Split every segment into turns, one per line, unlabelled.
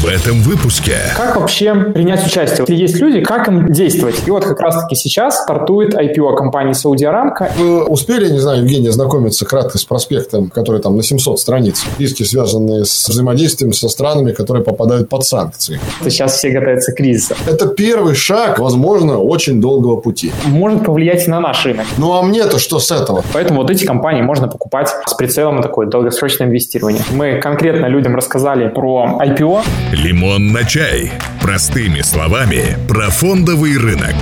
В этом выпуске.
Как вообще принять участие? Если есть люди, как им действовать? И вот как раз-таки сейчас стартует IPO компании Сауди Арамка.
Вы успели, не знаю, Евгений, ознакомиться кратко с проспектом, который там на 700 страниц? Риски, связанные с взаимодействием со странами, которые попадают под санкции.
Сейчас все готовятся к кризису.
Это первый шаг, возможно, очень долгого пути.
Может повлиять и на наш рынок.
Ну а мне-то что с этого?
Поэтому вот эти компании можно покупать с прицелом на такое долгосрочное инвестирование. Мы конкретно людям рассказали про IPO.
Лимон на чай. Простыми словами про фондовый рынок.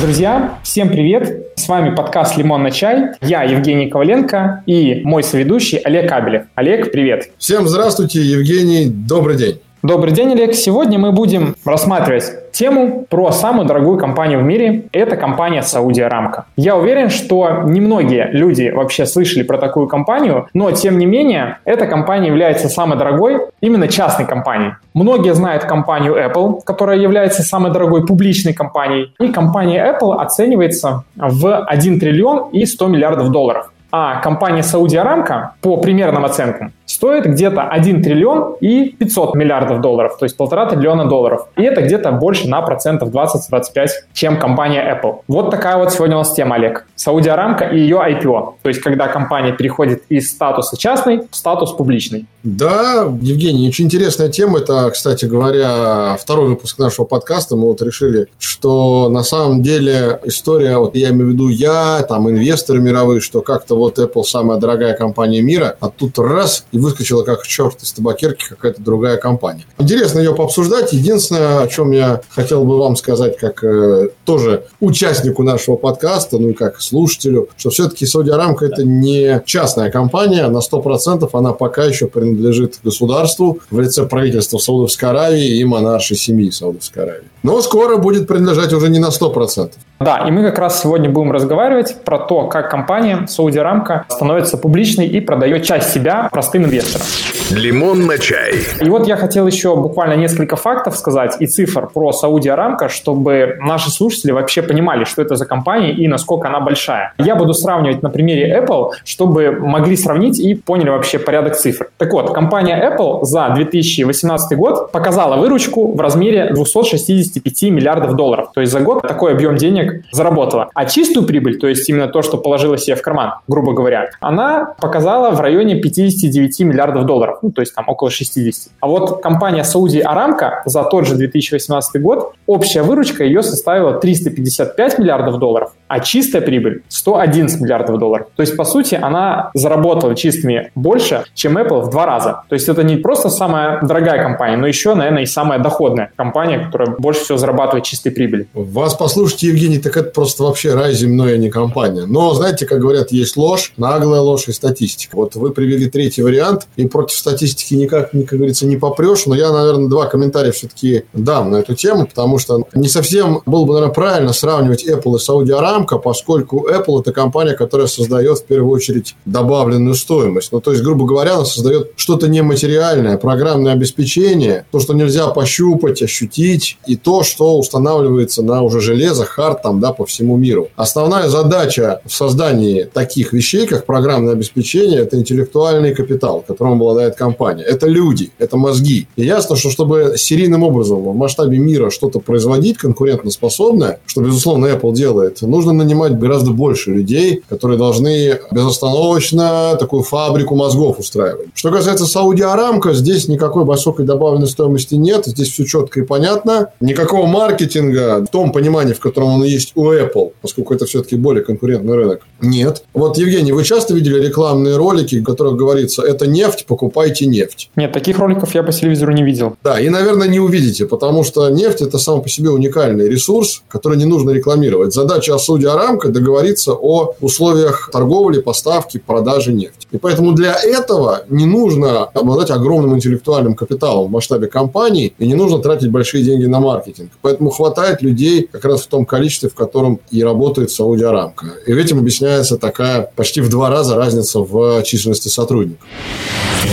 Друзья, всем привет! С вами подкаст «Лимон на чай». Я Евгений Коваленко и мой соведущий Олег Кабелев. Олег, привет!
Всем здравствуйте, Евгений, добрый день!
Добрый день, Олег. Сегодня мы будем рассматривать тему про самую дорогую компанию в мире. Это компания Саудия Рамка. Я уверен, что немногие люди вообще слышали про такую компанию, но тем не менее, эта компания является самой дорогой именно частной компанией. Многие знают компанию Apple, которая является самой дорогой публичной компанией. И компания Apple оценивается в 1 триллион и 100 миллиардов долларов. А компания Сауди Арамка, по примерным оценкам, стоит где-то 1 триллион и 500 миллиардов долларов, то есть полтора триллиона долларов. И это где-то больше на процентов 20-25, чем компания Apple. Вот такая вот сегодня у нас тема, Олег. Сауди Арамка и ее IPO. То есть когда компания переходит из статуса частной в статус публичный.
Да, Евгений, очень интересная тема. Это, кстати говоря, второй выпуск нашего подкаста. Мы вот решили, что на самом деле история, вот я имею в виду я, там инвесторы мировые, что как-то вот Apple самая дорогая компания мира, а тут раз и выскочила как черт из табакерки какая-то другая компания. Интересно ее пообсуждать. Единственное, о чем я хотел бы вам сказать, как э, тоже участнику нашего подкаста, ну и как слушателю, что все-таки Сауди Арамка это не частная компания, на 100% она пока еще принадлежит государству в лице правительства Саудовской Аравии и монаршей семьи Саудовской Аравии. Но скоро будет принадлежать уже не на 100%.
Да, и мы как раз сегодня будем разговаривать про то, как компания Сауди Рамка становится публичной и продает часть себя простым инвесторам.
Лимон на чай.
И вот я хотел еще буквально несколько фактов сказать и цифр про Сауди Арамка, чтобы наши слушатели вообще понимали, что это за компания и насколько она большая. Я буду сравнивать на примере Apple, чтобы могли сравнить и поняли вообще порядок цифр. Так вот, компания Apple за 2018 год показала выручку в размере 265 миллиардов долларов. То есть за год такой объем денег заработала. А чистую прибыль, то есть именно то, что положила себе в карман, грубо говоря, она показала в районе 59 миллиардов долларов, ну, то есть там около 60. А вот компания Saudi Aramco за тот же 2018 год, общая выручка ее составила 355 миллиардов долларов, а чистая прибыль 111 миллиардов долларов. То есть, по сути, она заработала чистыми больше, чем Apple в два раза. То есть, это не просто самая дорогая компания, но еще, наверное, и самая доходная компания, которая больше всего зарабатывает чистой прибыли.
Вас послушайте, Евгений, так это просто вообще рай земной, а не компания. Но, знаете, как говорят, есть ложь, наглая ложь и статистика. Вот вы привели третий вариант, и против статистики никак, как говорится, не попрешь. Но я, наверное, два комментария все-таки дам на эту тему, потому что не совсем было бы, наверное, правильно сравнивать Apple и Saudi Aramco, поскольку Apple – это компания, которая создает, в первую очередь, добавленную стоимость. Ну, то есть, грубо говоря, она создает что-то нематериальное, программное обеспечение, то, что нельзя пощупать, ощутить, и то, что устанавливается на уже железо, хард, там, да, по всему миру. Основная задача в создании таких вещей, как программное обеспечение, это интеллектуальный капитал, которым обладает компания. Это люди, это мозги. И ясно, что чтобы серийным образом в масштабе мира что-то производить конкурентоспособное, что, безусловно, Apple делает, нужно нанимать гораздо больше людей, которые должны безостановочно такую фабрику мозгов устраивать. Что касается Сауди Арамка, здесь никакой высокой добавленной стоимости нет. Здесь все четко и понятно. Никакого маркетинга в том понимании, в котором он есть у Apple, поскольку это все-таки более конкурентный рынок? Нет. Вот, Евгений, вы часто видели рекламные ролики, в которых говорится, это нефть, покупайте нефть?
Нет, таких роликов я по телевизору не видел.
Да, и, наверное, не увидите, потому что нефть – это сам по себе уникальный ресурс, который не нужно рекламировать. Задача Сауди Арамка – договориться о условиях торговли, поставки, продажи нефти. И поэтому для этого не нужно обладать огромным интеллектуальным капиталом в масштабе компании, и не нужно тратить большие деньги на маркетинг. Поэтому хватает людей как раз в том количестве, в котором и работает Сауди Арамка. И этим объясняется такая почти в два раза разница в численности сотрудников.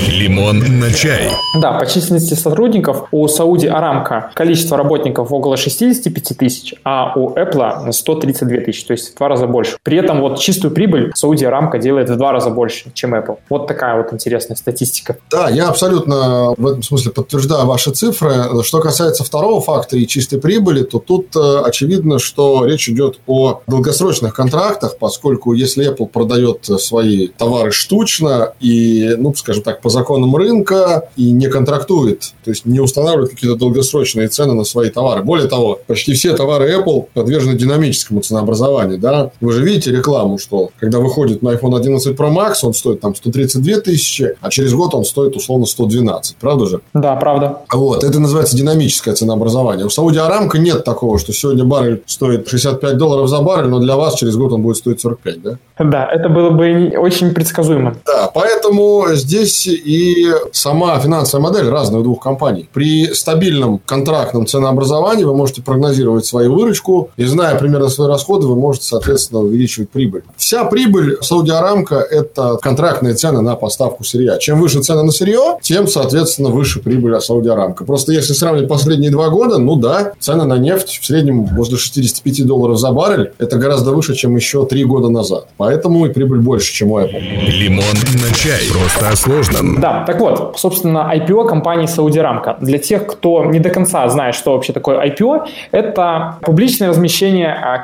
Лимон на чай.
Да, по численности сотрудников у Сауди Арамка количество работников около 65 тысяч, а у Apple 132 тысячи. Тысяч, то есть в два раза больше. При этом вот чистую прибыль Saudi Aramco делает в два раза больше, чем Apple. Вот такая вот интересная статистика.
Да, я абсолютно в этом смысле подтверждаю ваши цифры. Что касается второго факта и чистой прибыли, то тут э, очевидно, что речь идет о долгосрочных контрактах, поскольку если Apple продает свои товары штучно и, ну, скажем так, по законам рынка и не контрактует, то есть не устанавливает какие-то долгосрочные цены на свои товары. Более того, почти все товары Apple подвержены динамическому ценообразованию. Да? Вы же видите рекламу, что когда выходит на iPhone 11 Pro Max, он стоит там 132 тысячи, а через год он стоит условно 112. Правда же?
Да, правда.
Вот. Это называется динамическое ценообразование. У Сауди Арамка нет такого, что сегодня баррель стоит 65 долларов за баррель, но для вас через год он будет стоить 45, да?
Да, это было бы очень предсказуемо.
Да, поэтому здесь и сама финансовая модель разная у двух компаний. При стабильном контрактном ценообразовании вы можете прогнозировать свою выручку, и зная примерно свои расходы, вы можете, соответственно, увеличивать прибыль. Вся прибыль Сауди Арамка – это контрактные цены на поставку сырья. Чем выше цены на сырье, тем, соответственно, выше прибыль Сауди Арамка. Просто если сравнивать последние два года, ну да, цены на нефть в среднем возле 65 долларов за баррель – это гораздо выше, чем еще три года назад. Поэтому и прибыль больше, чем у Apple.
Лимон на чай. Просто о сложном.
Да, так вот, собственно, IPO компании Saudi Aramco. Для тех, кто не до конца знает, что вообще такое IPO, это публичное размещение а,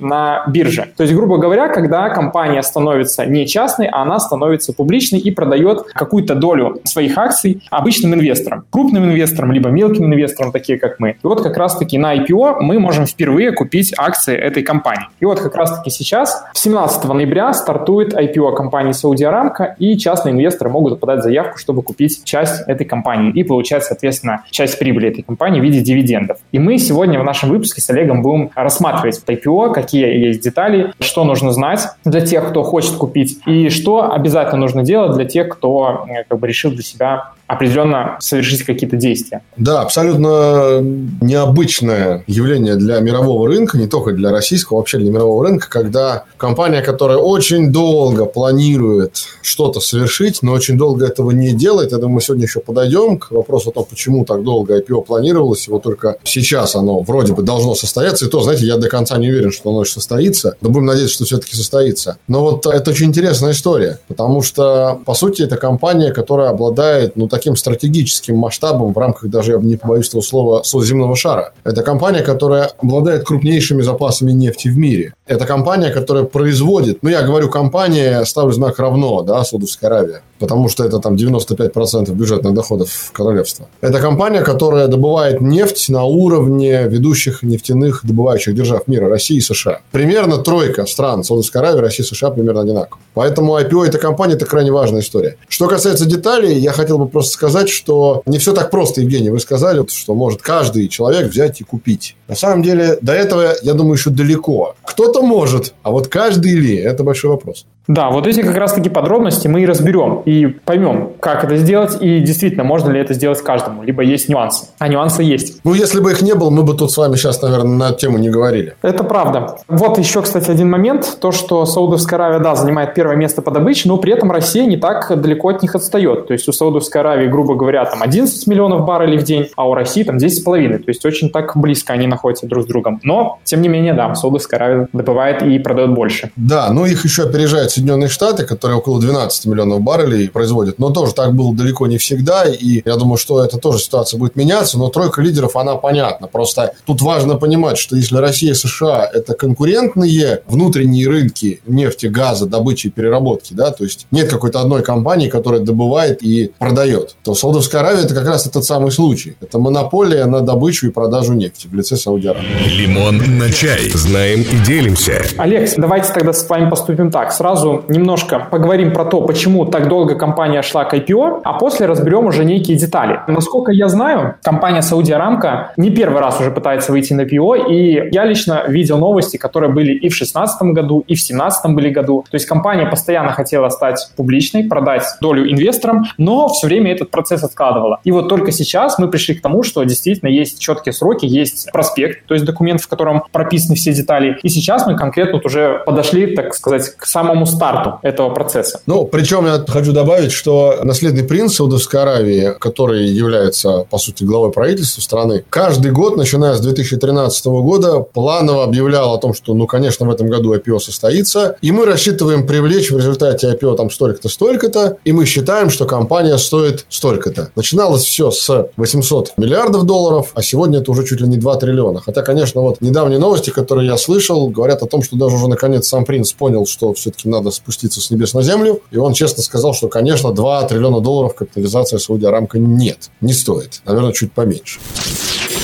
на бирже. То есть, грубо говоря, когда компания становится не частной, а она становится публичной и продает какую-то долю своих акций обычным инвесторам, крупным инвесторам, либо мелким инвесторам, такие как мы. И вот как раз-таки на IPO мы можем впервые купить акции этой компании. И вот как раз-таки сейчас, 17 ноября, стартует IPO компании Saudi Aramco, и частные инвесторы могут подать заявку, чтобы купить часть этой компании и получать, соответственно, часть прибыли этой компании в виде дивидендов. И мы сегодня в нашем выпуске с Олегом будем рассматривать IPO, какие есть детали, что нужно знать для тех, кто хочет купить, и что обязательно нужно делать для тех, кто э, как бы решил для себя определенно совершить какие-то действия.
Да, абсолютно необычное явление для мирового рынка, не только для российского, вообще для мирового рынка, когда компания, которая очень долго планирует что-то совершить, но очень долго этого не делает, я думаю, мы сегодня еще подойдем к вопросу о том, почему так долго IPO планировалось, и вот только сейчас оно вроде бы должно состояться, и то, знаете, я до конца не уверен, что оно состоится, но будем надеяться, что все-таки состоится. Но вот это очень интересная история, потому что, по сути, это компания, которая обладает, ну, таким стратегическим масштабом в рамках даже, я не побоюсь этого слова, земного шара. Это компания, которая обладает крупнейшими запасами нефти в мире. Это компания, которая производит, ну, я говорю компания, ставлю знак равно, да, Саудовская Аравия, потому что это там 95% бюджетных доходов королевства. Это компания, которая добывает нефть на уровне ведущих нефтяных добывающих держав мира, России и США. Примерно тройка стран, Саудовская Аравия, Россия, США примерно одинаково. Поэтому IPO этой компании – это крайне важная история. Что касается деталей, я хотел бы просто сказать, что не все так просто, Евгений. Вы сказали, что может каждый человек взять и купить. На самом деле, до этого, я думаю, еще далеко. Кто-то может, а вот каждый ли – это большой вопрос.
Да, вот эти как раз-таки подробности мы и разберем, и поймем, как это сделать, и действительно, можно ли это сделать каждому, либо есть нюансы. А нюансы есть.
Ну, если бы их не было, мы бы тут с вами сейчас, наверное, на тему не говорили.
Это правда. Вот еще, кстати, один момент. То, что Саудовская Аравия, да, занимает первое место по добыче, но при этом Россия не так далеко от них отстает. То есть у Саудовской Аравии, грубо говоря, там 11 миллионов баррелей в день, а у России там 10,5. То есть очень так близко они находятся друг с другом. Но, тем не менее, да, Саудовская Аравия добывает и продает больше.
Да, но их еще опережает Соединенные Штаты, которые около 12 миллионов баррелей производят. Но тоже так было далеко не всегда. И я думаю, что это тоже ситуация будет меняться. Но тройка лидеров, она понятна. Просто тут важно понимать, что если Россия и США – это конкурентные внутренние рынки нефти, газа, добычи и переработки, да, то есть нет какой-то одной компании, которая добывает и продает, то Саудовская Аравия – это как раз этот самый случай. Это монополия на добычу и продажу нефти в лице Сауди Аравии.
Лимон на чай. Знаем и делимся.
Олег, давайте тогда с вами поступим так. Сразу немного немножко поговорим про то, почему так долго компания шла к IPO, а после разберем уже некие детали. Насколько я знаю, компания Saudi Aramco не первый раз уже пытается выйти на IPO, и я лично видел новости, которые были и в 2016 году, и в 2017 были году. То есть компания постоянно хотела стать публичной, продать долю инвесторам, но все время этот процесс откладывала. И вот только сейчас мы пришли к тому, что действительно есть четкие сроки, есть проспект, то есть документ, в котором прописаны все детали. И сейчас мы конкретно вот уже подошли, так сказать, к самому старту этого процесса.
Ну, причем я хочу добавить, что наследный принц Саудовской Аравии, который является, по сути, главой правительства страны, каждый год, начиная с 2013 года, планово объявлял о том, что, ну, конечно, в этом году IPO состоится, и мы рассчитываем привлечь в результате IPO там столько-то, столько-то, и мы считаем, что компания стоит столько-то. Начиналось все с 800 миллиардов долларов, а сегодня это уже чуть ли не 2 триллиона. Хотя, конечно, вот недавние новости, которые я слышал, говорят о том, что даже уже наконец сам принц понял, что все-таки надо спуститься с небес на землю, и он честно сказал, что, конечно, 2 триллиона долларов капитализация Саудия рамка нет, не стоит. Наверное, чуть поменьше.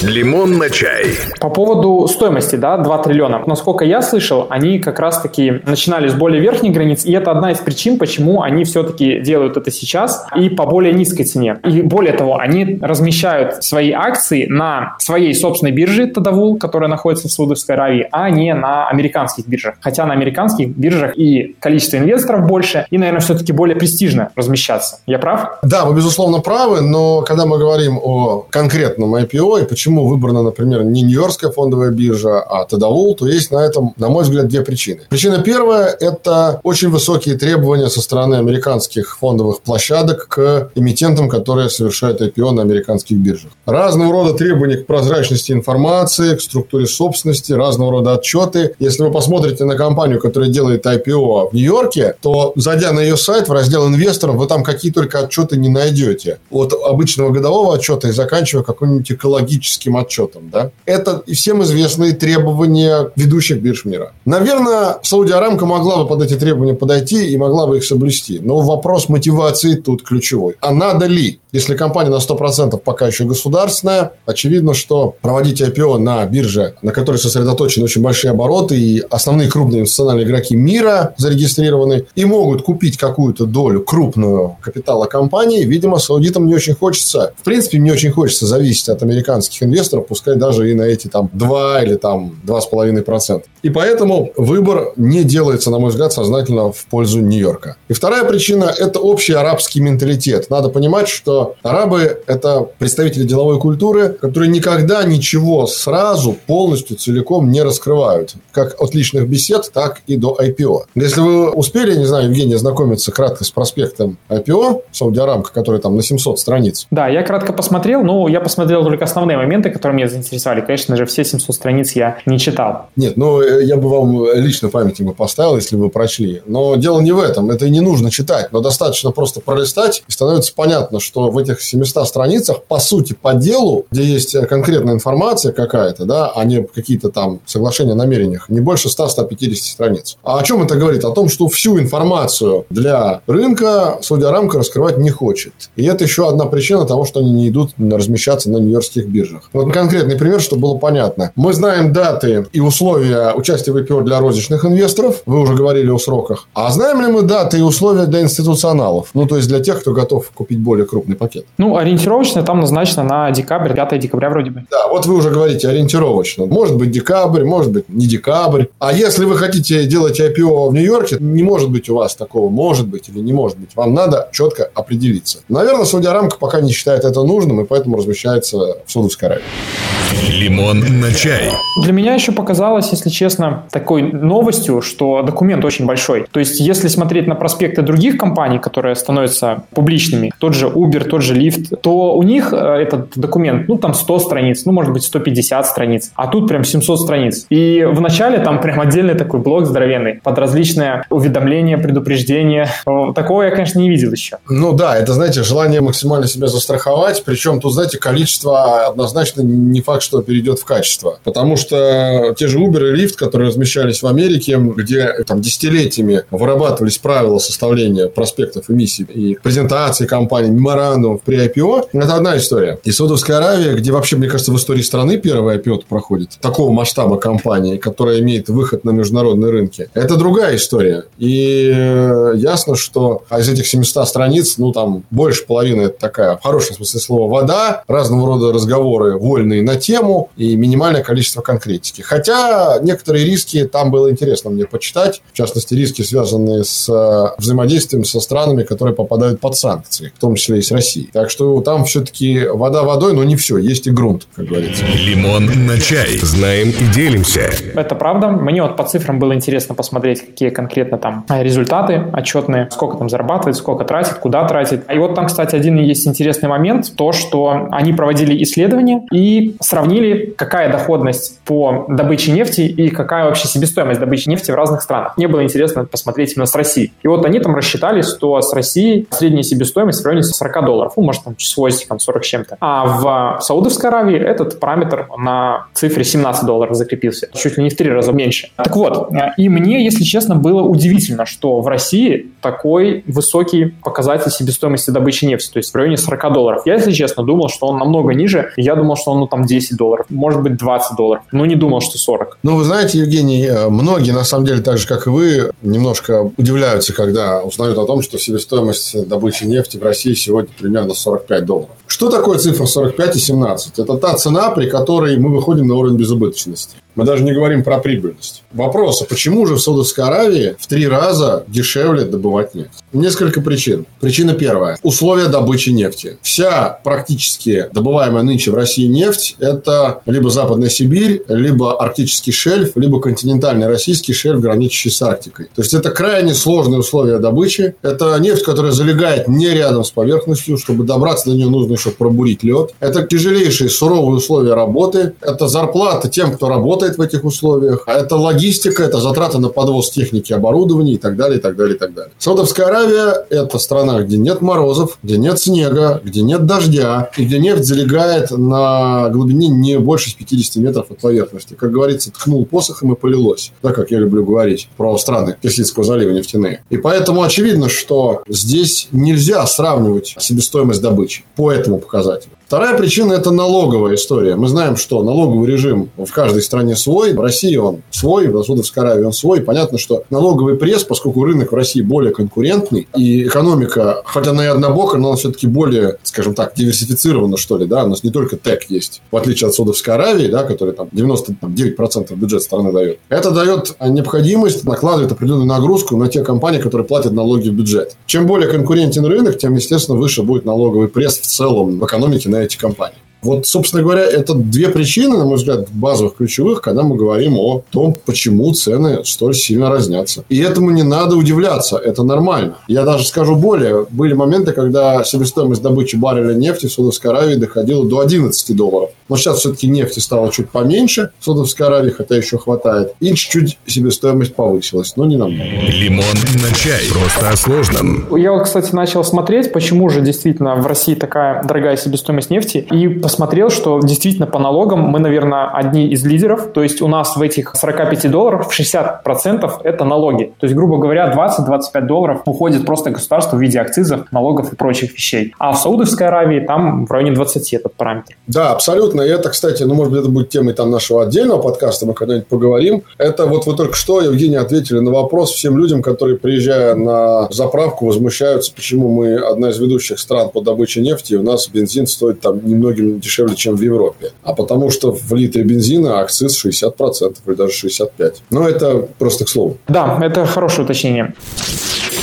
Лимон на чай.
По поводу стоимости, да, 2 триллиона. Насколько я слышал, они как раз-таки начинали с более верхних границ, и это одна из причин, почему они все-таки делают это сейчас и по более низкой цене. И более того, они размещают свои акции на своей собственной бирже Тадавул, которая находится в Саудовской Аравии, а не на американских биржах. Хотя на американских биржах и количество инвесторов больше, и, наверное, все-таки более престижно размещаться. Я прав?
Да, вы, безусловно, правы, но когда мы говорим о конкретном IPO и почему почему выбрана, например, не Нью-Йоркская фондовая биржа, а Тадавул, то есть на этом, на мой взгляд, две причины. Причина первая – это очень высокие требования со стороны американских фондовых площадок к эмитентам, которые совершают IPO на американских биржах. Разного рода требования к прозрачности информации, к структуре собственности, разного рода отчеты. Если вы посмотрите на компанию, которая делает IPO в Нью-Йорке, то, зайдя на ее сайт, в раздел инвесторов, вы там какие только отчеты не найдете. От обычного годового отчета и заканчивая какой-нибудь экологическим экономическим отчетом. Да? Это и всем известные требования ведущих бирж мира. Наверное, Саудия Арамка могла бы под эти требования подойти и могла бы их соблюсти. Но вопрос мотивации тут ключевой. А надо ли? Если компания на 100% пока еще государственная, очевидно, что проводить IPO на бирже, на которой сосредоточены очень большие обороты, и основные крупные инвестиционные игроки мира зарегистрированы, и могут купить какую-то долю крупную капитала компании, видимо, саудитам не очень хочется. В принципе, не очень хочется зависеть от американских инвесторов, пускай даже и на эти там 2 или там 2,5%. И поэтому выбор не делается, на мой взгляд, сознательно в пользу Нью-Йорка. И вторая причина – это общий арабский менталитет. Надо понимать, что арабы – это представители деловой культуры, которые никогда ничего сразу полностью целиком не раскрывают. Как от личных бесед, так и до IPO. Если вы успели, не знаю, Евгений, знакомиться кратко с проспектом IPO Сауди-Арамка, который там на 700 страниц.
Да, я кратко посмотрел, но я посмотрел только основные моменты, которые меня заинтересовали. Конечно же, все 700 страниц я не читал.
Нет, ну, э, я бы вам лично памятник бы поставил, если бы прочли. Но дело не в этом. Это и не нужно читать. Но достаточно просто пролистать, и становится понятно, что в этих 700 страницах, по сути, по делу, где есть конкретная информация какая-то, да, а не какие-то там соглашения о намерениях, не больше 100-150 страниц. А о чем это говорит? О том, что всю информацию для рынка Саудиарамка раскрывать не хочет. И это еще одна причина того, что они не идут размещаться на нью-йоркских биржах. Вот конкретный пример, чтобы было понятно. Мы знаем даты и условия участия в IPO для розничных инвесторов. Вы уже говорили о сроках. А знаем ли мы даты и условия для институционалов? Ну, то есть для тех, кто готов купить более крупный пакет?
Ну, ориентировочно там назначено на декабрь, 5 декабря вроде бы.
Да, вот вы уже говорите ориентировочно. Может быть декабрь, может быть не декабрь. А если вы хотите делать IPO в Нью-Йорке, не может быть у вас такого, может быть или не может быть. Вам надо четко определиться. Наверное, Саудиарамка пока не считает это нужным, и поэтому размещается в Саудовской Аравии. it.
Лимон на чай.
Для меня еще показалось, если честно, такой новостью, что документ очень большой. То есть, если смотреть на проспекты других компаний, которые становятся публичными, тот же Uber, тот же Lyft, то у них э, этот документ, ну, там 100 страниц, ну, может быть, 150 страниц, а тут прям 700 страниц. И в начале там прям отдельный такой блок здоровенный под различные уведомления, предупреждения. Такого я, конечно, не видел еще.
Ну да, это, знаете, желание максимально себя застраховать, причем тут, знаете, количество однозначно не факт, что перейдет в качество. Потому что те же Uber и Lyft, которые размещались в Америке, где там десятилетиями вырабатывались правила составления проспектов эмиссий и презентации компании, меморандумов при IPO, это одна история. И Саудовская Аравия, где вообще, мне кажется, в истории страны первый IPO проходит, такого масштаба компании, которая имеет выход на международные рынки, это другая история. И э, ясно, что из этих 700 страниц, ну, там больше половины это такая, в хорошем смысле слова, вода, разного рода разговоры вольные на тему и минимальное количество конкретики. Хотя некоторые риски там было интересно мне почитать. В частности, риски, связанные с э, взаимодействием со странами, которые попадают под санкции, в том числе и с Россией. Так что там все-таки вода водой, но не все. Есть и грунт, как говорится.
Лимон на чай. Знаем и делимся.
Это правда. Мне вот по цифрам было интересно посмотреть, какие конкретно там результаты отчетные, сколько там зарабатывает, сколько тратит, куда тратит. И вот там, кстати, один есть интересный момент, то, что они проводили исследования и сравнили, какая доходность по добыче нефти и какая вообще себестоимость добычи нефти в разных странах. Мне было интересно посмотреть именно с Россией. И вот они там рассчитали, что с Россией средняя себестоимость в районе 40 долларов, ну, может, там свойств там 40 с чем-то. А в Саудовской Аравии этот параметр на цифре 17 долларов закрепился. Чуть ли не в три раза меньше. Так вот, и мне, если честно, было удивительно, что в России такой высокий показатель себестоимости добычи нефти, то есть в районе 40 долларов. Я, если честно, думал, что он намного ниже. Я думал, что он ну, там 10 долларов, может быть 20 долларов, но не думал, что 40.
Ну, вы знаете, Евгений, э, многие, на самом деле, так же, как и вы, немножко удивляются, когда узнают о том, что себестоимость добычи нефти в России сегодня примерно 45 долларов. Что такое цифра 45 и 17? Это та цена, при которой мы выходим на уровень безубыточности. Мы даже не говорим про прибыльность. Вопрос, а почему же в Саудовской Аравии в три раза дешевле добывать нефть? Несколько причин. Причина первая. Условия добычи нефти. Вся практически добываемая нынче в России нефть – это либо Западная Сибирь, либо арктический шельф, либо континентальный российский шельф, граничащий с Арктикой. То есть, это крайне сложные условия добычи. Это нефть, которая залегает не рядом с поверхностью. Чтобы добраться до нее, нужно еще пробурить лед. Это тяжелейшие суровые условия работы. Это зарплата тем, кто работает в этих условиях. А это логистика, это затраты на подвоз техники, оборудования и так далее, и так далее, и так далее. Саудовская Аравия – это страна, где нет морозов, где нет снега, где нет дождя, и где нефть залегает на глубине не больше 50 метров от поверхности. Как говорится, ткнул посохом и полилось. Да, как я люблю говорить про страны Персидского залива нефтяные. И поэтому очевидно, что здесь нельзя сравнивать себестоимость добычи по этому показателю. Вторая причина – это налоговая история. Мы знаем, что налоговый режим в каждой стране свой. В России он свой, в Саудовской Аравии он свой. Понятно, что налоговый пресс, поскольку рынок в России более конкурентный, и экономика, хотя она и однобока, но она все-таки более, скажем так, диверсифицирована, что ли, да, у нас не только ТЭК есть, в отличие от Саудовской Аравии, да, который там 99% бюджет страны дает. Это дает необходимость, накладывает определенную нагрузку на те компании, которые платят налоги в бюджет. Чем более конкурентен рынок, тем, естественно, выше будет налоговый пресс в целом в экономике на эти компании. Вот, собственно говоря, это две причины, на мой взгляд, базовых, ключевых, когда мы говорим о том, почему цены столь сильно разнятся. И этому не надо удивляться, это нормально. Я даже скажу более, были моменты, когда себестоимость добычи барреля нефти в Саудовской Аравии доходила до 11 долларов. Но сейчас все-таки нефти стало чуть поменьше в Саудовской Аравии, хотя еще хватает. И чуть-чуть себестоимость повысилась, но не намного.
Лимон на чай. Просто о сложном.
Я вот, кстати, начал смотреть, почему же действительно в России такая дорогая себестоимость нефти. И посмотрел, что действительно по налогам мы, наверное, одни из лидеров. То есть у нас в этих 45 долларов 60% это налоги. То есть, грубо говоря, 20-25 долларов уходит просто государству в виде акцизов, налогов и прочих вещей. А в Саудовской Аравии там в районе 20 этот параметр.
Да, абсолютно и это, кстати, ну, может быть, это будет темой там нашего отдельного подкаста, мы когда-нибудь поговорим. Это вот вы только что, Евгений, ответили на вопрос всем людям, которые, приезжая на заправку, возмущаются, почему мы одна из ведущих стран по добыче нефти, и у нас бензин стоит там немногим дешевле, чем в Европе. А потому что в литре бензина акциз 60% или даже 65%. Но это просто к слову.
Да, это хорошее уточнение.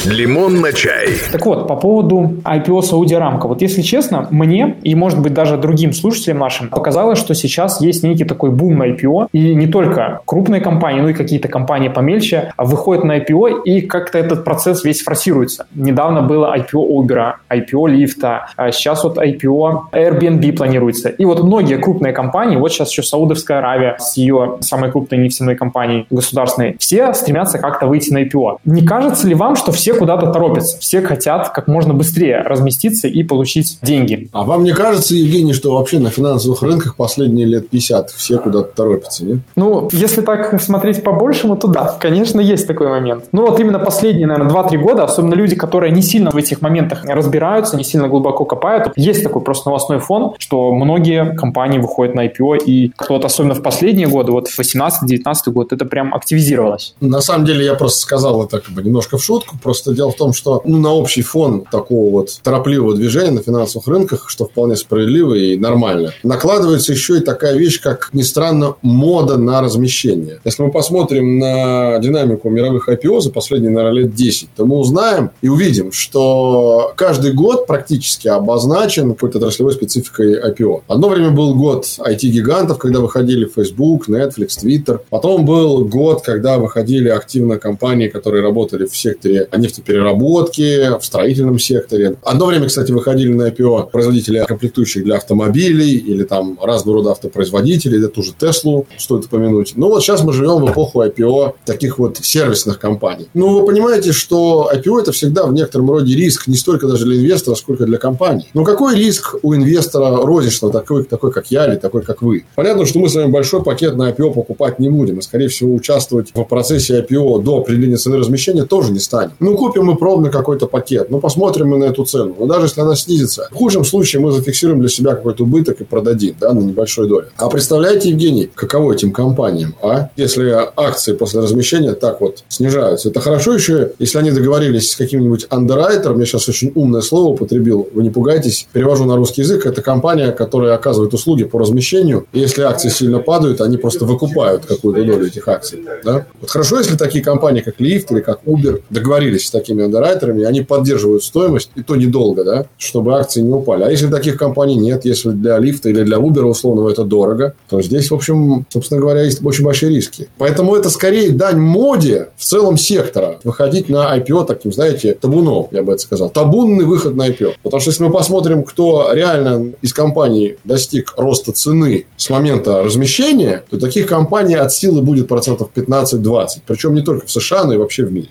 Лимон на чай.
Так вот, по поводу IPO Сауди Рамка. Вот если честно, мне и, может быть, даже другим слушателям нашим показалось, что сейчас есть некий такой бум на IPO. И не только крупные компании, но и какие-то компании помельче выходят на IPO, и как-то этот процесс весь форсируется. Недавно было IPO Uber, IPO Lyft, а сейчас вот IPO Airbnb планируется. И вот многие крупные компании, вот сейчас еще Саудовская Аравия с ее самой крупной нефтяной компанией государственной, все стремятся как-то выйти на IPO. Не кажется ли вам, что все куда-то торопятся. Все хотят как можно быстрее разместиться и получить деньги.
А вам не кажется, Евгений, что вообще на финансовых рынках последние лет 50 все куда-то торопятся, нет?
Ну, если так смотреть по-большему, то да, конечно, есть такой момент. Ну, вот именно последние, наверное, 2-3 года, особенно люди, которые не сильно в этих моментах разбираются, не сильно глубоко копают, есть такой просто новостной фон, что многие компании выходят на IPO, и кто-то, особенно в последние годы, вот в 18-19 год, это прям активизировалось.
На самом деле, я просто сказал это как бы немножко в шутку, просто Просто дело в том, что ну, на общий фон такого вот торопливого движения на финансовых рынках, что вполне справедливо и нормально, накладывается еще и такая вещь, как, ни странно, мода на размещение. Если мы посмотрим на динамику мировых IPO за последние, наверное, лет 10, то мы узнаем и увидим, что каждый год практически обозначен какой-то отраслевой спецификой IPO. Одно время был год IT-гигантов, когда выходили Facebook, Netflix, Twitter. Потом был год, когда выходили активно компании, которые работали в секторе нефтепереработки, в строительном секторе. Одно время, кстати, выходили на IPO производители комплектующих для автомобилей или там разного рода автопроизводителей. Это тоже Теслу стоит упомянуть. Но вот сейчас мы живем в эпоху IPO таких вот сервисных компаний. Ну, вы понимаете, что IPO это всегда в некотором роде риск не столько даже для инвестора, сколько для компании. Но какой риск у инвестора розничного, такой, такой как я или такой как вы? Понятно, что мы с вами большой пакет на IPO покупать не будем. И, скорее всего, участвовать в процессе IPO до определения цены размещения тоже не станем. Ну, купим мы пробный какой-то пакет, ну, посмотрим мы на эту цену. Но даже если она снизится, в худшем случае мы зафиксируем для себя какой-то убыток и продадим, да, на небольшой доле. А представляете, Евгений, каково этим компаниям, а? Если акции после размещения так вот снижаются. Это хорошо еще, если они договорились с каким-нибудь андеррайтером, я сейчас очень умное слово употребил, вы не пугайтесь, перевожу на русский язык, это компания, которая оказывает услуги по размещению, и если акции сильно падают, они просто выкупают какую-то долю этих акций. Да? Вот хорошо, если такие компании, как Lyft или как Uber, договорились с такими андеррайтерами, они поддерживают стоимость, и то недолго, да, чтобы акции не упали. А если таких компаний нет, если для Lyft или для Uber, условно, это дорого, то здесь, в общем, собственно говоря, есть очень большие риски. Поэтому это скорее дань моде в целом сектора. Выходить на IPO таким, знаете, табуном, я бы это сказал. Табунный выход на IPO. Потому что если мы посмотрим, кто реально из компаний достиг роста цены с момента размещения, то таких компаний от силы будет процентов 15-20. Причем не только в США, но и вообще в мире.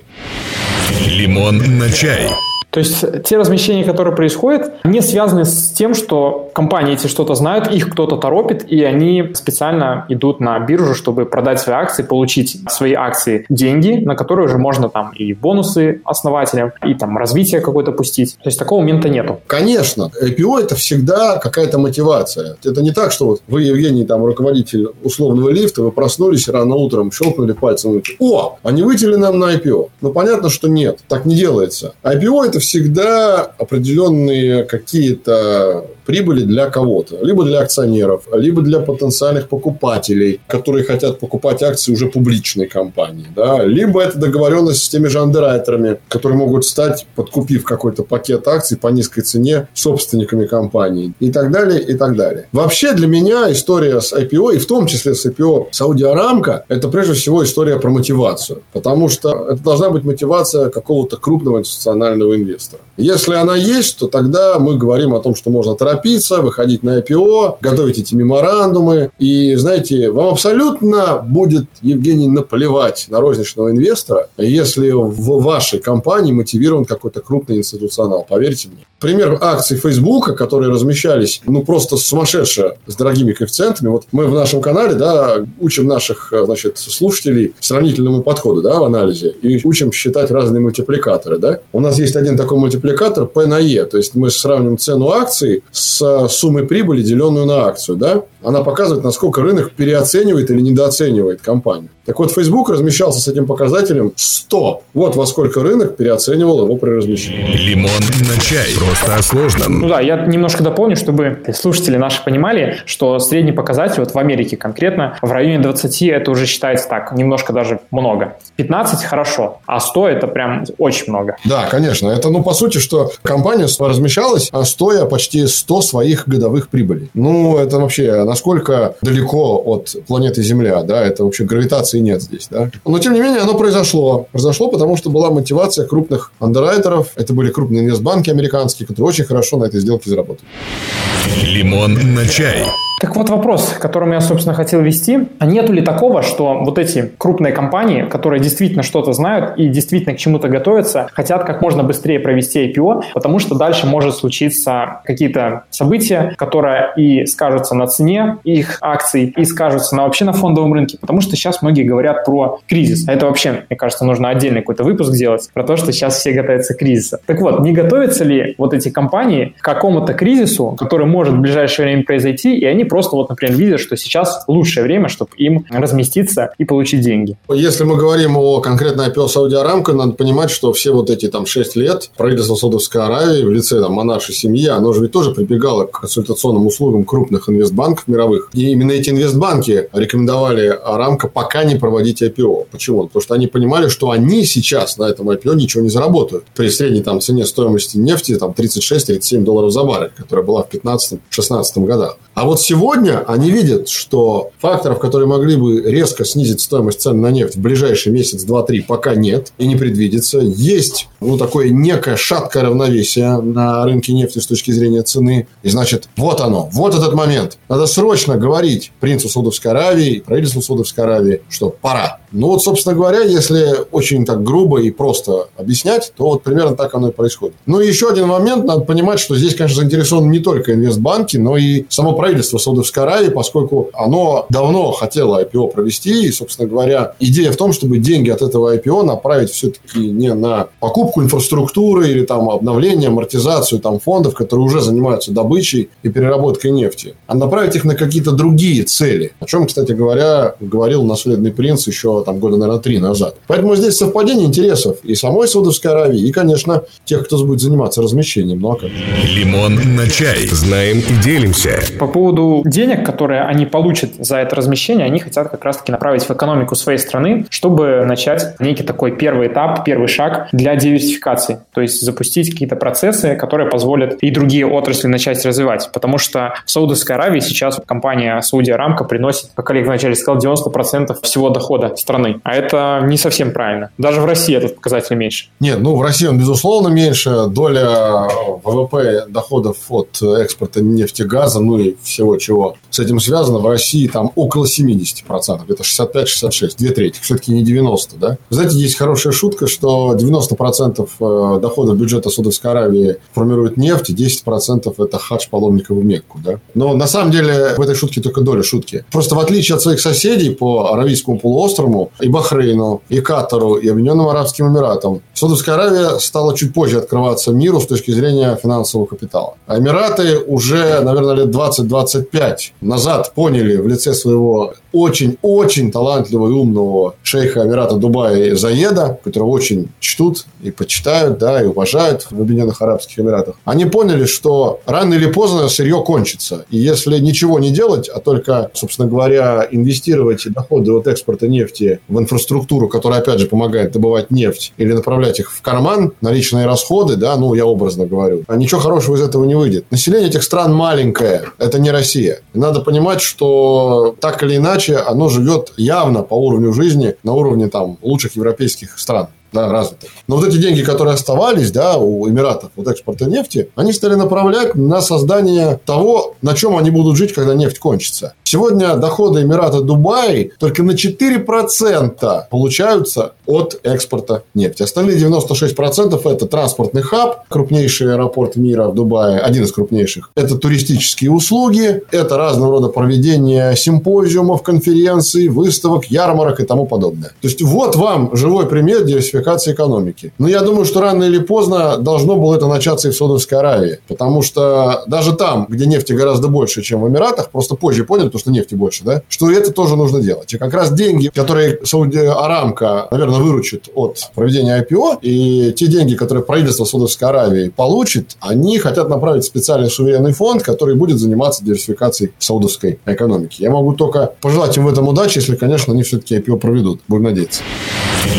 Лимон на чай.
То есть те размещения, которые происходят, не связаны с тем, что компании эти что-то знают, их кто-то торопит, и они специально идут на биржу, чтобы продать свои акции, получить свои акции деньги, на которые уже можно там и бонусы основателям, и там развитие какое-то пустить. То есть такого момента нету.
Конечно. IPO это всегда какая-то мотивация. Это не так, что вот вы, Евгений, там руководитель условного лифта, вы проснулись рано утром, щелкнули пальцем, о, они вытянули нам на IPO. Ну, понятно, что нет. Так не делается. IPO это всегда определенные какие-то прибыли для кого-то. Либо для акционеров, либо для потенциальных покупателей, которые хотят покупать акции уже публичной компании. Да? Либо это договоренность с теми же андеррайтерами, которые могут стать, подкупив какой-то пакет акций по низкой цене, собственниками компании. И так далее, и так далее. Вообще для меня история с IPO, и в том числе с IPO Сауди Арамка, это прежде всего история про мотивацию. Потому что это должна быть мотивация какого-то крупного институционального инвестора. Если она есть, то тогда мы говорим о том, что можно торопиться торопиться, выходить на IPO, готовить эти меморандумы. И, знаете, вам абсолютно будет, Евгений, наплевать на розничного инвестора, если в вашей компании мотивирован какой-то крупный институционал. Поверьте мне. Пример акций Фейсбука, которые размещались, ну, просто сумасшедшие, с дорогими коэффициентами. Вот мы в нашем канале, да, учим наших, значит, слушателей сравнительному подходу, да, в анализе. И учим считать разные мультипликаторы, да. У нас есть один такой мультипликатор P на E. То есть, мы сравним цену акций с суммой прибыли, деленную на акцию, да. Она показывает, насколько рынок переоценивает или недооценивает компанию. Так вот, Facebook размещался с этим показателем 100. Вот во сколько рынок переоценивал его при размещении.
Лимон на чай. Просто о сложном.
Ну да, я немножко дополню, чтобы слушатели наши понимали, что средний показатель вот в Америке конкретно в районе 20 это уже считается так, немножко даже много. 15 хорошо, а 100 это прям очень много.
Да, конечно. Это, ну, по сути, что компания размещалась, а стоя почти 100 своих годовых прибылей. Ну, это вообще насколько далеко от планеты Земля, да, это вообще гравитация мотивации нет здесь, да. Но, тем не менее, оно произошло. Произошло, потому что была мотивация крупных андеррайтеров. Это были крупные инвестбанки американские, которые очень хорошо на этой сделке заработали.
Лимон на чай.
Так вот вопрос, которым я, собственно, хотел вести. А нету ли такого, что вот эти крупные компании, которые действительно что-то знают и действительно к чему-то готовятся, хотят как можно быстрее провести IPO, потому что дальше может случиться какие-то события, которые и скажутся на цене их акций, и скажутся на вообще на фондовом рынке, потому что сейчас многие говорят про кризис. А это вообще, мне кажется, нужно отдельный какой-то выпуск сделать про то, что сейчас все готовятся к кризису. Так вот, не готовятся ли вот эти компании к какому-то кризису, который может в ближайшее время произойти, и они просто вот, например, видят, что сейчас лучшее время, чтобы им разместиться и получить деньги.
Если мы говорим о конкретно IPO Сауди Арамко, надо понимать, что все вот эти там 6 лет правительство Саудовской Аравии в лице там, монаршей семьи, оно же ведь тоже прибегало к консультационным услугам крупных инвестбанков мировых. И именно эти инвестбанки рекомендовали Арамко пока не проводить IPO. Почему? Потому что они понимали, что они сейчас на этом IPO ничего не заработают. При средней там, цене стоимости нефти там 36-37 долларов за баррель, которая была в 15-16 годах. А вот сегодня они видят, что факторов, которые могли бы резко снизить стоимость цен на нефть в ближайший месяц, два, три, пока нет и не предвидится. Есть ну, такое некое шаткое равновесие на рынке нефти с точки зрения цены. И значит, вот оно, вот этот момент. Надо срочно говорить принцу Саудовской Аравии, правительству Саудовской Аравии, что пора. Ну вот, собственно говоря, если очень так грубо и просто объяснять, то вот примерно так оно и происходит. Ну и еще один момент, надо понимать, что здесь, конечно, заинтересованы не только инвестбанки, но и само правительство Саудовской Аравии, поскольку оно давно хотело IPO провести, и, собственно говоря, идея в том, чтобы деньги от этого IPO направить все-таки не на покупку инфраструктуры или там обновление, амортизацию там фондов, которые уже занимаются добычей и переработкой нефти, а направить их на какие-то другие цели. О чем, кстати говоря, говорил наследный принц еще там года, наверное, три назад. Поэтому здесь совпадение интересов и самой Саудовской Аравии, и, конечно, тех, кто будет заниматься размещением. Ну а как?
Лимон на чай. Знаем и делимся.
По поводу денег, которые они получат за это размещение, они хотят как раз-таки направить в экономику своей страны, чтобы начать некий такой первый этап, первый шаг для диверсификации. То есть запустить какие-то процессы, которые позволят и другие отрасли начать развивать. Потому что в Саудовской Аравии сейчас компания Сауди Арамка приносит, как Олег вначале сказал, 90% всего дохода страны. А это не совсем правильно. Даже в России этот показатель меньше.
Нет, ну в России он, безусловно, меньше. Доля ВВП доходов от экспорта нефти, газа, ну и всего, чего с этим связано, в России там около 70%. Это 65-66, две трети. Все-таки не 90, да? Знаете, есть хорошая шутка, что 90% э, доходов бюджета Саудовской Аравии формирует нефть, и 10% это хадж паломников в Мекку, да? Но на самом деле в этой шутке только доля шутки. Просто в отличие от своих соседей по Аравийскому полуострову, и Бахрейну, и Катару, и Объединенным Арабским Эмиратам, Саудовская Аравия стала чуть позже открываться миру с точки зрения финансового капитала. А Эмираты уже, наверное, лет 20-25 назад поняли в лице своего очень-очень талантливого и умного шейха Эмирата Дубая Заеда, которого очень чтут и почитают, да, и уважают в Объединенных Арабских Эмиратах. Они поняли, что рано или поздно сырье кончится. И если ничего не делать, а только, собственно говоря, инвестировать доходы от экспорта нефти в инфраструктуру, которая, опять же, помогает добывать нефть, или направлять их в карман, наличные расходы, да, ну, я образно говорю, а ничего хорошего из этого не выйдет. Население этих стран маленькое, это не Россия. И надо понимать, что так или иначе оно живет явно по уровню жизни на уровне там лучших европейских стран да, развитых. Но вот эти деньги, которые оставались да, у Эмиратов от экспорта нефти, они стали направлять на создание того, на чем они будут жить, когда нефть кончится. Сегодня доходы Эмирата Дубай только на 4% получаются от экспорта нефти. Остальные 96% это транспортный хаб, крупнейший аэропорт мира в Дубае, один из крупнейших. Это туристические услуги, это разного рода проведение симпозиумов, конференций, выставок, ярмарок и тому подобное. То есть вот вам живой пример диверсификации экономики. Но я думаю, что рано или поздно должно было это начаться и в Саудовской Аравии. Потому что даже там, где нефти гораздо больше, чем в Эмиратах, просто позже поняли, потому что нефти больше, да, что это тоже нужно делать. И как раз деньги, которые Сауди Арамка, наверное, выручит от проведения IPO, и те деньги, которые правительство Саудовской Аравии получит, они хотят направить в специальный суверенный фонд, который будет заниматься диверсификацией саудовской экономики. Я могу только пожелать им в этом удачи, если, конечно, они все-таки IPO проведут. Будем надеяться.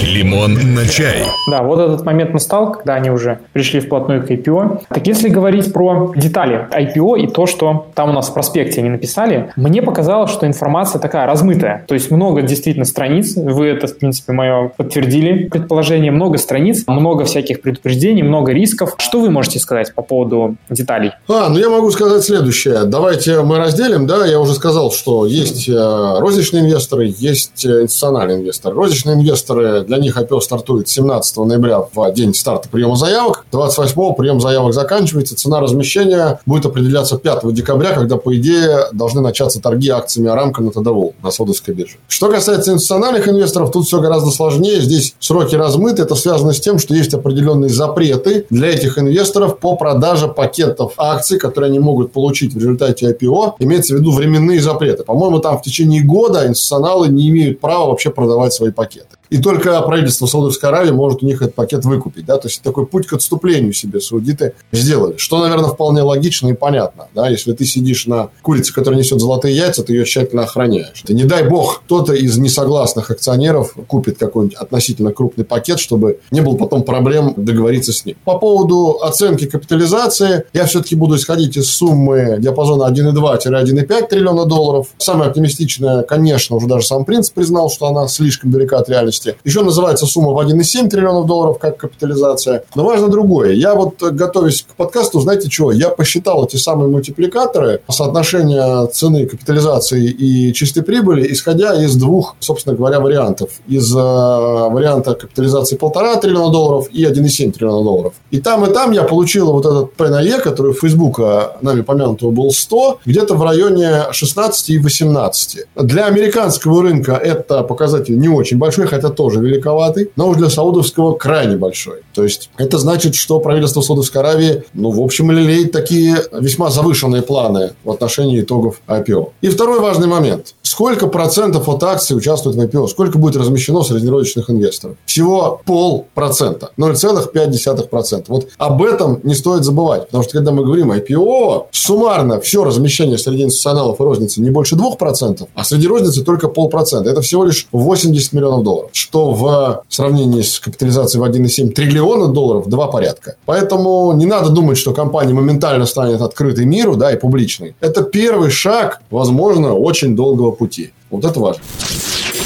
Лимон на чай.
Да, вот этот момент настал, когда они уже пришли вплотную к IPO. Так если говорить про детали IPO и то, что там у нас в проспекте они написали, мне показалось, что информация такая размытая. То есть много действительно страниц, вы это, в принципе, мое подтвердили предположение, много страниц, много всяких предупреждений, много рисков. Что вы можете сказать по поводу деталей?
А, ну я могу сказать следующее. Давайте мы разделим, да, я уже сказал, что есть э, розничные инвесторы, есть э, институциональные инвесторы. Розничные инвесторы которые для них IPO стартует 17 ноября в день старта приема заявок. 28 прием заявок заканчивается. Цена размещения будет определяться 5 декабря, когда, по идее, должны начаться торги акциями Арамка на ТДВ, на Саудовской бирже. Что касается институциональных инвесторов, тут все гораздо сложнее. Здесь сроки размыты. Это связано с тем, что есть определенные запреты для этих инвесторов по продаже пакетов акций, которые они могут получить в результате IPO. Имеется в виду временные запреты. По-моему, там в течение года институционалы не имеют права вообще продавать свои пакеты. И только правительство Саудовской Аравии может у них этот пакет выкупить. Да? То есть, такой путь к отступлению себе саудиты сделали. Что, наверное, вполне логично и понятно. Да? Если ты сидишь на курице, которая несет золотые яйца, ты ее тщательно охраняешь. Ты, не дай бог, кто-то из несогласных акционеров купит какой-нибудь относительно крупный пакет, чтобы не было потом проблем договориться с ним. По поводу оценки капитализации, я все-таки буду исходить из суммы диапазона 1,2-1,5 триллиона долларов. Самое оптимистичное, конечно, уже даже сам принц признал, что она слишком далека от реальности стоимости. Еще называется сумма в 1,7 триллионов долларов как капитализация. Но важно другое. Я вот, готовясь к подкасту, знаете чего? Я посчитал эти самые мультипликаторы, соотношение цены капитализации и чистой прибыли, исходя из двух, собственно говоря, вариантов. Из э, варианта капитализации полтора триллиона долларов и 1,7 триллиона долларов. И там, и там я получил вот этот P на E, который в Фейсбука нами помянутого был 100, где-то в районе 16 и 18. Для американского рынка это показатель не очень большой, хотя это тоже великоватый, но уж для саудовского крайне большой. То есть, это значит, что правительство Саудовской Аравии, ну, в общем, лелеет такие весьма завышенные планы в отношении итогов IPO. И второй важный момент. Сколько процентов от акций участвует в IPO? Сколько будет размещено среднерочных инвесторов? Всего полпроцента. 0,5%. Вот об этом не стоит забывать. Потому что, когда мы говорим IPO, суммарно все размещение среди институционалов и розницы не больше 2%, а среди розницы только полпроцента. Это всего лишь 80 миллионов долларов что в сравнении с капитализацией в 1,7 триллиона долларов два порядка. Поэтому не надо думать, что компания моментально станет открытой миру да, и публичной. Это первый шаг, возможно, очень долгого пути. Вот это важно.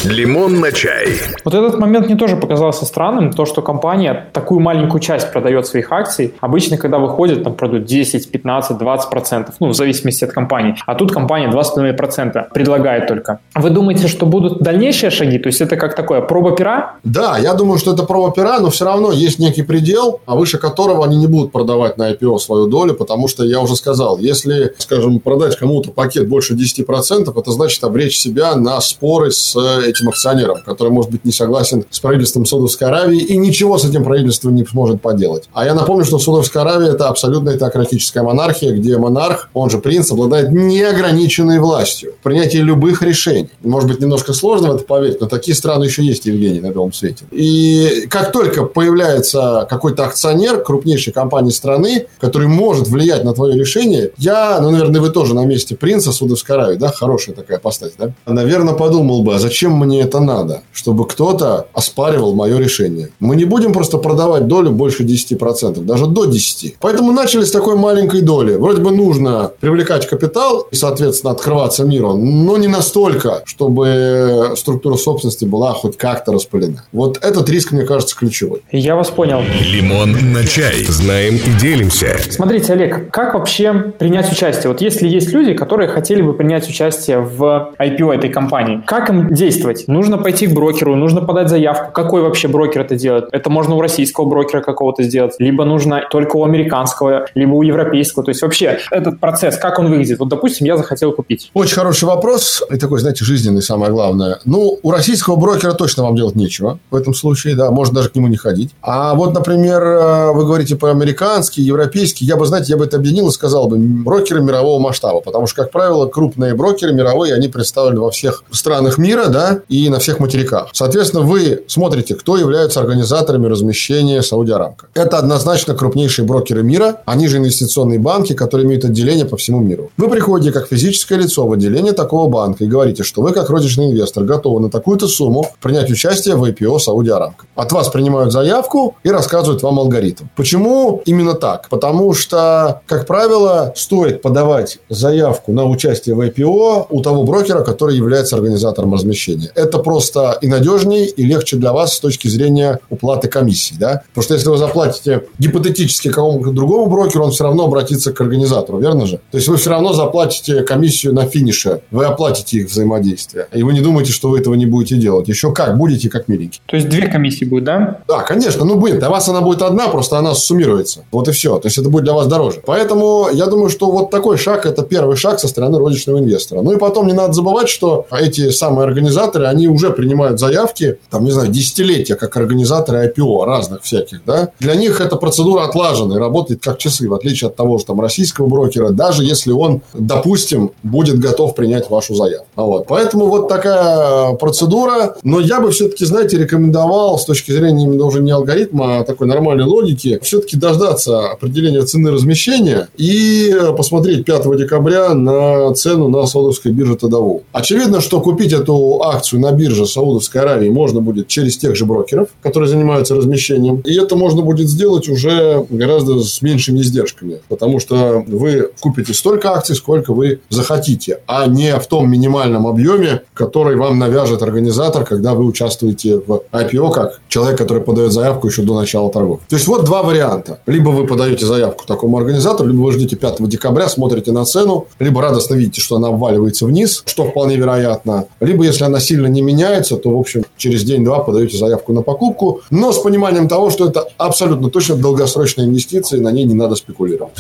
Лимон на чай.
Вот этот момент мне тоже показался странным, то, что компания такую маленькую часть продает своих акций. Обычно, когда выходят, там продают 10, 15, 20 процентов, ну, в зависимости от компании. А тут компания 2,5 процента предлагает только. Вы думаете, что будут дальнейшие шаги? То есть, это как такое проба пера?
Да, я думаю, что это проба пера, но все равно есть некий предел, а выше которого они не будут продавать на IPO свою долю, потому что я уже сказал, если, скажем, продать кому-то пакет больше 10 процентов, это значит обречь себя на споры с этим акционером, который, может быть, не согласен с правительством Саудовской Аравии и ничего с этим правительством не сможет поделать. А я напомню, что Саудовская Аравия – это абсолютно теократическая монархия, где монарх, он же принц, обладает неограниченной властью в принятии любых решений. Может быть, немножко сложно в это поверить, но такие страны еще есть, Евгений, на белом свете. И как только появляется какой-то акционер крупнейшей компании страны, который может влиять на твое решение, я, ну, наверное, вы тоже на месте принца Саудовской Аравии, да, хорошая такая постать, да, наверное, подумал бы, а зачем мне это надо, чтобы кто-то оспаривал мое решение. Мы не будем просто продавать долю больше 10%, даже до 10%. Поэтому начали с такой маленькой доли. Вроде бы нужно привлекать капитал и, соответственно, открываться миру, но не настолько, чтобы структура собственности была хоть как-то распылена. Вот этот риск, мне кажется, ключевой.
Я вас понял.
Лимон на чай. Знаем и делимся.
Смотрите, Олег, как вообще принять участие? Вот если есть люди, которые хотели бы принять участие в IPO этой компании, как им действовать? Нужно пойти к брокеру, нужно подать заявку. Какой вообще брокер это делает? Это можно у российского брокера какого-то сделать, либо нужно только у американского, либо у европейского. То есть вообще этот процесс, как он выглядит? Вот, допустим, я захотел купить.
Очень хороший вопрос и такой, знаете, жизненный, самое главное. Ну, у российского брокера точно вам делать нечего в этом случае, да, можно даже к нему не ходить. А вот, например, э, вы говорите про американский, европейский, я бы, знаете, я бы это объединил и сказал бы брокеры мирового масштаба, потому что, как правило, крупные брокеры мировые, они представлены во всех странах мира, да, и на всех материках. Соответственно, вы смотрите, кто является организаторами размещения Сауди Арамка. Это однозначно крупнейшие брокеры мира, они же инвестиционные банки, которые имеют отделение по всему миру. Вы приходите как физическое лицо в отделение такого банка и говорите, что вы как розничный инвестор готовы на такую-то сумму принять участие в IPO Сауди Арамка. От вас принимают заявку и рассказывают вам алгоритм. Почему именно так? Потому что, как правило, стоит подавать заявку на участие в IPO у того брокера, который является организатором размещения. Это просто и надежнее, и легче для вас с точки зрения уплаты комиссии. Да? Потому что если вы заплатите гипотетически какому-то другому брокеру, он все равно обратится к организатору, верно же? То есть вы все равно заплатите комиссию на финише, вы оплатите их взаимодействие. И вы не думаете, что вы этого не будете делать. Еще как, будете как миленький.
То есть две комиссии будет, да?
Да, конечно, ну будет. Для вас она будет одна, просто она суммируется. Вот и все. То есть это будет для вас дороже. Поэтому я думаю, что вот такой шаг – это первый шаг со стороны розничного инвестора. Ну и потом не надо забывать, что эти самые организаторы, они уже принимают заявки, там, не знаю, десятилетия, как организаторы IPO разных всяких, да. Для них эта процедура отлажена и работает как часы, в отличие от того, что там российского брокера, даже если он, допустим, будет готов принять вашу заявку. Вот. Поэтому вот такая процедура. Но я бы все-таки, знаете, рекомендовал с точки зрения именно уже не алгоритма, а такой нормальной логики, все-таки дождаться определения цены размещения и посмотреть 5 декабря на цену на саудовской бирже ТДВ. Очевидно, что купить эту акцию на бирже Саудовской Аравии можно будет через тех же брокеров, которые занимаются размещением. И это можно будет сделать уже гораздо с меньшими издержками, потому что вы купите столько акций, сколько вы захотите, а не в том минимальном объеме, который вам навяжет организатор, когда вы участвуете в IPO как человек, который подает заявку еще до начала торгов. То есть вот два варианта. Либо вы подаете заявку такому организатору, либо вы ждете 5 декабря, смотрите на цену, либо радостно видите, что она обваливается вниз, что вполне вероятно. Либо, если она сильно не меняется, то, в общем, через день-два подаете заявку на покупку, но с пониманием того, что это абсолютно точно долгосрочные инвестиции, на ней не надо спекулировать.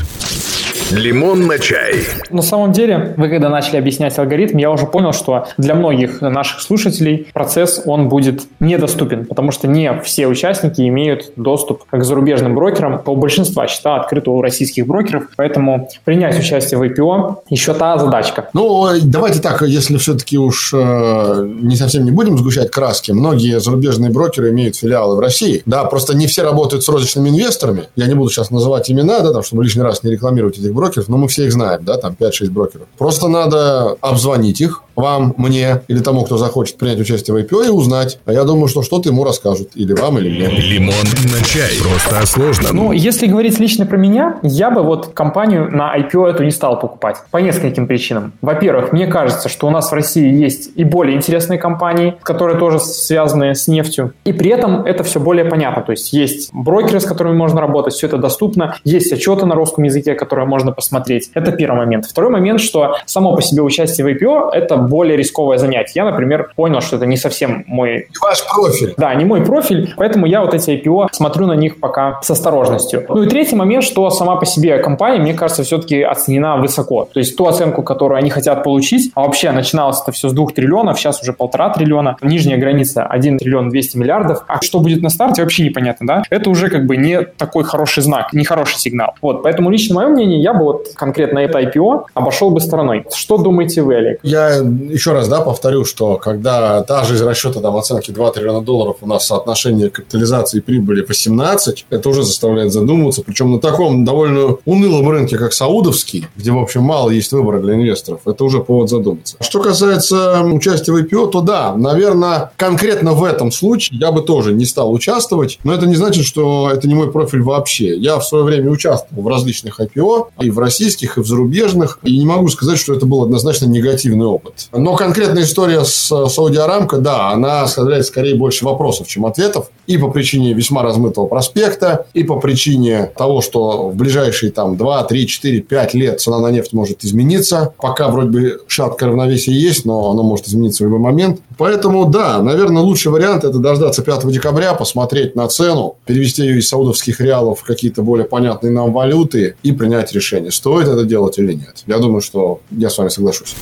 Лимон на чай.
На самом деле, вы когда начали объяснять алгоритм, я уже понял, что для многих наших слушателей процесс, он будет недоступен, потому что не все участники имеют доступ к зарубежным брокерам. По большинству счета открыто у российских брокеров, поэтому принять участие в IPO еще та задачка.
Ну, давайте так, если все-таки уж э, не совсем не будем сгущать краски, многие зарубежные брокеры имеют филиалы в России. Да, просто не все работают с розничными инвесторами. Я не буду сейчас называть имена, да, там, чтобы лишний раз не рекламировать этих брокеров брокеров, но мы все их знаем, да, там 5-6 брокеров. Просто надо обзвонить их, вам, мне или тому, кто захочет принять участие в IPO и узнать. А я думаю, что что-то ему расскажут. Или вам, или мне.
Лимон на чай. Просто о сложном.
Ну, если говорить лично про меня, я бы вот компанию на IPO эту не стал покупать. По нескольким причинам. Во-первых, мне кажется, что у нас в России есть и более интересные компании, которые тоже связаны с нефтью. И при этом это все более понятно. То есть есть брокеры, с которыми можно работать, все это доступно. Есть отчеты на русском языке, которые можно посмотреть. Это первый момент. Второй момент, что само по себе участие в IPO – это более рисковое занятие. Я, например, понял, что это не совсем мой...
Не ваш профиль.
Да, не мой профиль, поэтому я вот эти IPO смотрю на них пока с осторожностью. Ну и третий момент, что сама по себе компания, мне кажется, все-таки оценена высоко. То есть ту оценку, которую они хотят получить, а вообще начиналось это все с 2 триллионов, сейчас уже полтора триллиона, нижняя граница 1 триллион 200 миллиардов. А что будет на старте, вообще непонятно, да? Это уже как бы не такой хороший знак, не хороший сигнал. Вот, поэтому лично мое мнение, я бы вот конкретно это IPO обошел бы стороной. Что думаете вы, Олег?
Я еще раз, да, повторю, что когда даже из расчета там, оценки 2 триллиона долларов у нас соотношение капитализации и прибыли 18, это уже заставляет задумываться. Причем на таком довольно унылом рынке, как саудовский, где, в общем, мало есть выбора для инвесторов, это уже повод задуматься. Что касается участия в IPO, то да, наверное, конкретно в этом случае я бы тоже не стал участвовать, но это не значит, что это не мой профиль вообще. Я в свое время участвовал в различных IPO, и в российских, и в зарубежных, и не могу сказать, что это был однозначно негативный опыт. Но конкретная история с э, Сауди Арамко, да, она оставляет скорее больше вопросов, чем ответов. И по причине весьма размытого проспекта, и по причине того, что в ближайшие там 2, 3, 4, 5 лет цена на нефть может измениться. Пока вроде бы шаткое равновесие есть, но оно может измениться в любой момент. Поэтому, да, наверное, лучший вариант это дождаться 5 декабря, посмотреть на цену, перевести ее из саудовских реалов в какие-то более понятные нам валюты и принять решение, стоит это делать или нет. Я думаю, что я с вами соглашусь.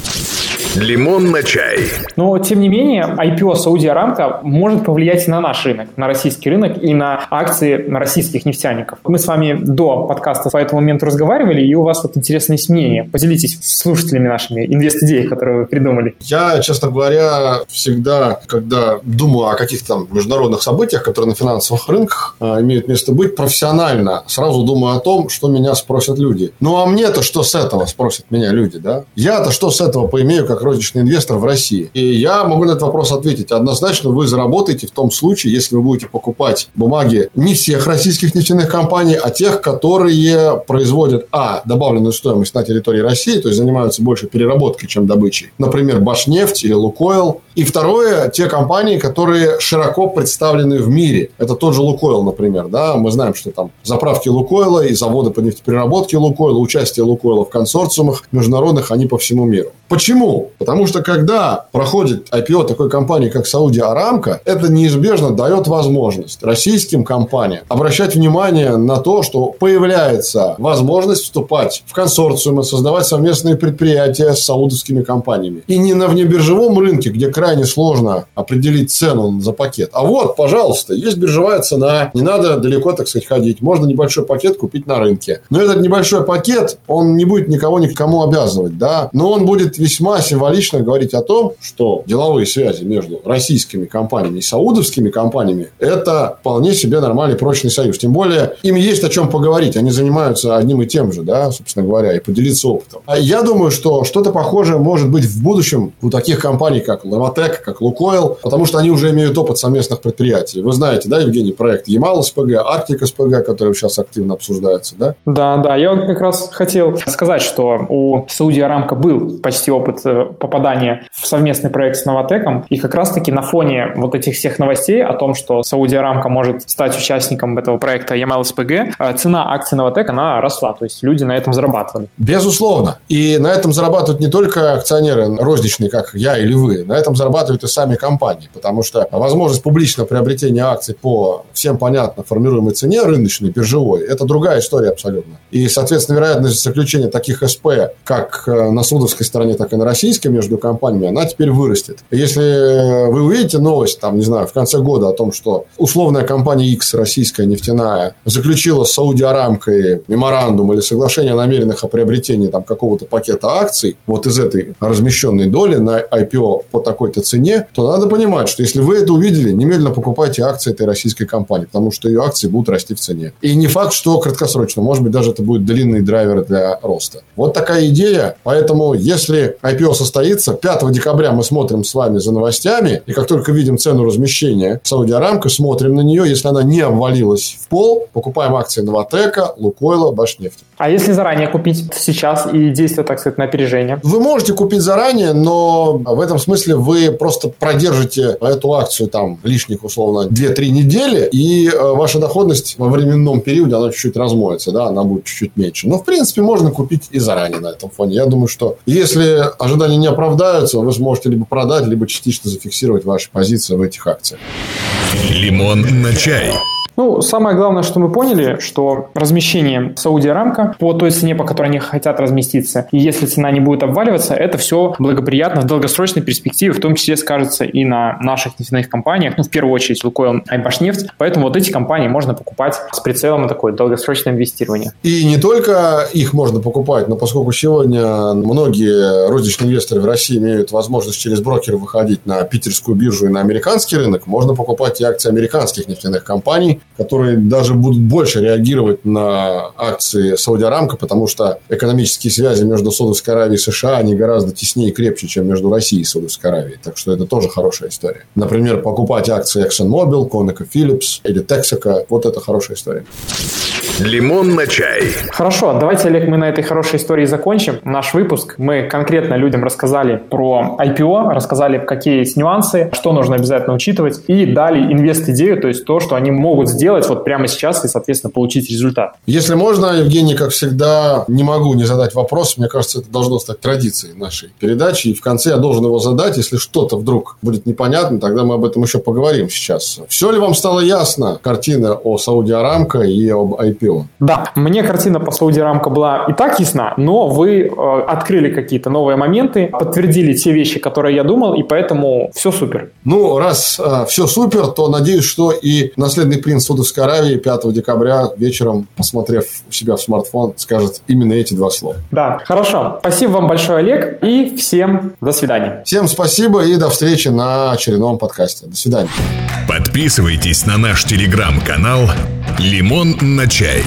Лимон на чай.
Но, тем не менее, IPO Сауди Арамка может повлиять на наш рынок, на российский рынок и на акции российских нефтяников. Мы с вами до подкаста по этому моменту разговаривали, и у вас вот интересное мнение. Поделитесь с слушателями нашими инвест-идеи, которые вы придумали.
Я, честно говоря, всегда, когда думаю о каких-то там международных событиях, которые на финансовых рынках э, имеют место быть, профессионально сразу думаю о том, что меня спросят люди. Ну, а мне-то что с этого спросят меня люди, да? Я-то что с этого поимею как розничный инвестор в России? И я могу на этот вопрос ответить. Однозначно вы заработаете в том случае, если вы будете покупать бумаги не всех российских нефтяных компаний, а тех, которые производят, а, добавленную стоимость на территории России, то есть занимаются больше переработкой, чем добычей. Например, Башнефть или Лукойл. И второе, те компании, которые широко представлены в мире. Это тот же Лукойл, например. Да? Мы знаем, что там заправки Лукойла и заводы по нефтепереработке Лукойла, участие Лукойла в консорциумах международных, они по всему миру. Почему? Потому что когда проходит IPO такой компании, как Саудия Арамка, это неизбежно дает возможность российским компаниям обращать внимание на то, что появляется возможность вступать в консорциумы, создавать совместные предприятия с саудовскими компаниями. И не на внебиржевом рынке, где крайне сложно определить цену за пакет. А вот, пожалуйста, есть биржевая цена, не надо далеко, так сказать, ходить. Можно небольшой пакет купить на рынке. Но этот небольшой пакет, он не будет никого никому обязывать, да, но он будет весьма символично говорить о том, что деловые связи между российскими компаниями и саудовскими компаниями – это вполне себе нормальный прочный союз. Тем более, им есть о чем поговорить. Они занимаются одним и тем же, да, собственно говоря, и поделиться опытом. А я думаю, что что-то похожее может быть в будущем у таких компаний, как Левотек, как Лукойл, потому что они уже имеют опыт совместных предприятий. Вы знаете, да, Евгений, проект Ямал СПГ, Арктика СПГ, который сейчас активно обсуждается, да?
Да, да. Я как раз хотел сказать, что у Саудия Арамка был почти опыт э, попадания в совместный проект с Новотеком. И как раз-таки на фоне вот этих всех новостей о том, что Саудия Арамка может стать участником этого проекта Ямал СПГ, э, цена акций Новотек, она росла. То есть люди на этом зарабатывали.
Безусловно. И на этом зарабатывают не только акционеры розничные, как я или вы. На этом зарабатывают и сами компании. Потому что возможность публичного приобретения акций по всем понятно формируемой цене рыночной, биржевой, это другая история абсолютно. И, соответственно, вероятность заключения таких СП как э, на судовской стороне, так и на российской между компаниями, она теперь вырастет. Если вы увидите новость, там, не знаю, в конце года о том, что условная компания X, российская нефтяная, заключила с Сауди Арамкой меморандум или соглашение о намеренных о приобретении там какого-то пакета акций вот из этой размещенной доли на IPO по такой-то цене, то надо понимать, что если вы это увидели, немедленно покупайте акции этой российской компании, потому что ее акции будут расти в цене. И не факт, что краткосрочно, может быть, даже это будет длинный драйвер для роста. Вот такая идея. Поэтому, если IPO состоится, 5 декабря мы смотрим с вами за новостями, и как только видим цену размещения Сауди Арамко, смотрим на нее, если она не обвалилась в пол, покупаем акции Новотека, Лукойла, Башнефти.
А если заранее купить сейчас и действовать, так сказать, на опережение?
Вы можете купить заранее, но в этом смысле вы просто продержите эту акцию там лишних, условно, 2-3 недели, и э, ваша доходность во временном периоде, она чуть-чуть размоется, да, она будет чуть-чуть меньше. Но, в принципе, можно купить и заранее на этом фоне. Я думаю, что если ожидания не оправдаются, вы сможете либо продать, либо частично зафиксировать ваши позиции в этих акциях.
Лимон на чай.
Ну, самое главное, что мы поняли, что размещение Сауди Арамка по той цене, по которой они хотят разместиться, и если цена не будет обваливаться, это все благоприятно в долгосрочной перспективе, в том числе скажется и на наших нефтяных компаниях, ну, в первую очередь Лукойл и Башнефть. Поэтому вот эти компании можно покупать с прицелом на такое долгосрочное инвестирование.
И не только их можно покупать, но поскольку сегодня многие розничные инвесторы в России имеют возможность через брокера выходить на питерскую биржу и на американский рынок, можно покупать и акции американских нефтяных компаний, которые даже будут больше реагировать на акции Сауди Арамка, потому что экономические связи между Саудовской Аравией и США, они гораздо теснее и крепче, чем между Россией и Саудовской Аравией. Так что это тоже хорошая история. Например, покупать акции ExxonMobil, ConocoPhillips или Texaco. Вот это хорошая история.
Лимон на чай.
Хорошо, давайте, Олег, мы на этой хорошей истории закончим наш выпуск. Мы конкретно людям рассказали про IPO, рассказали, какие есть нюансы, что нужно обязательно учитывать, и дали инвест-идею, то есть то, что они могут сделать вот прямо сейчас и, соответственно, получить результат.
Если можно, Евгений, как всегда, не могу не задать вопрос. Мне кажется, это должно стать традицией нашей передачи. И в конце я должен его задать. Если что-то вдруг будет непонятно, тогда мы об этом еще поговорим сейчас. Все ли вам стало ясно картина о Сауди Арамко и об IPO?
Да, мне картина по Сауди Рамка была и так ясна, но вы э, открыли какие-то новые моменты, подтвердили те вещи, которые я думал, и поэтому все супер.
Ну, раз э, все супер, то надеюсь, что и наследный принц Саудовской Аравии 5 декабря вечером, посмотрев у себя в смартфон, скажет именно эти два слова.
Да, хорошо. Спасибо вам большое, Олег, и всем до свидания.
Всем спасибо и до встречи на очередном подкасте. До свидания.
Подписывайтесь на наш телеграм-канал «Лимон на чай».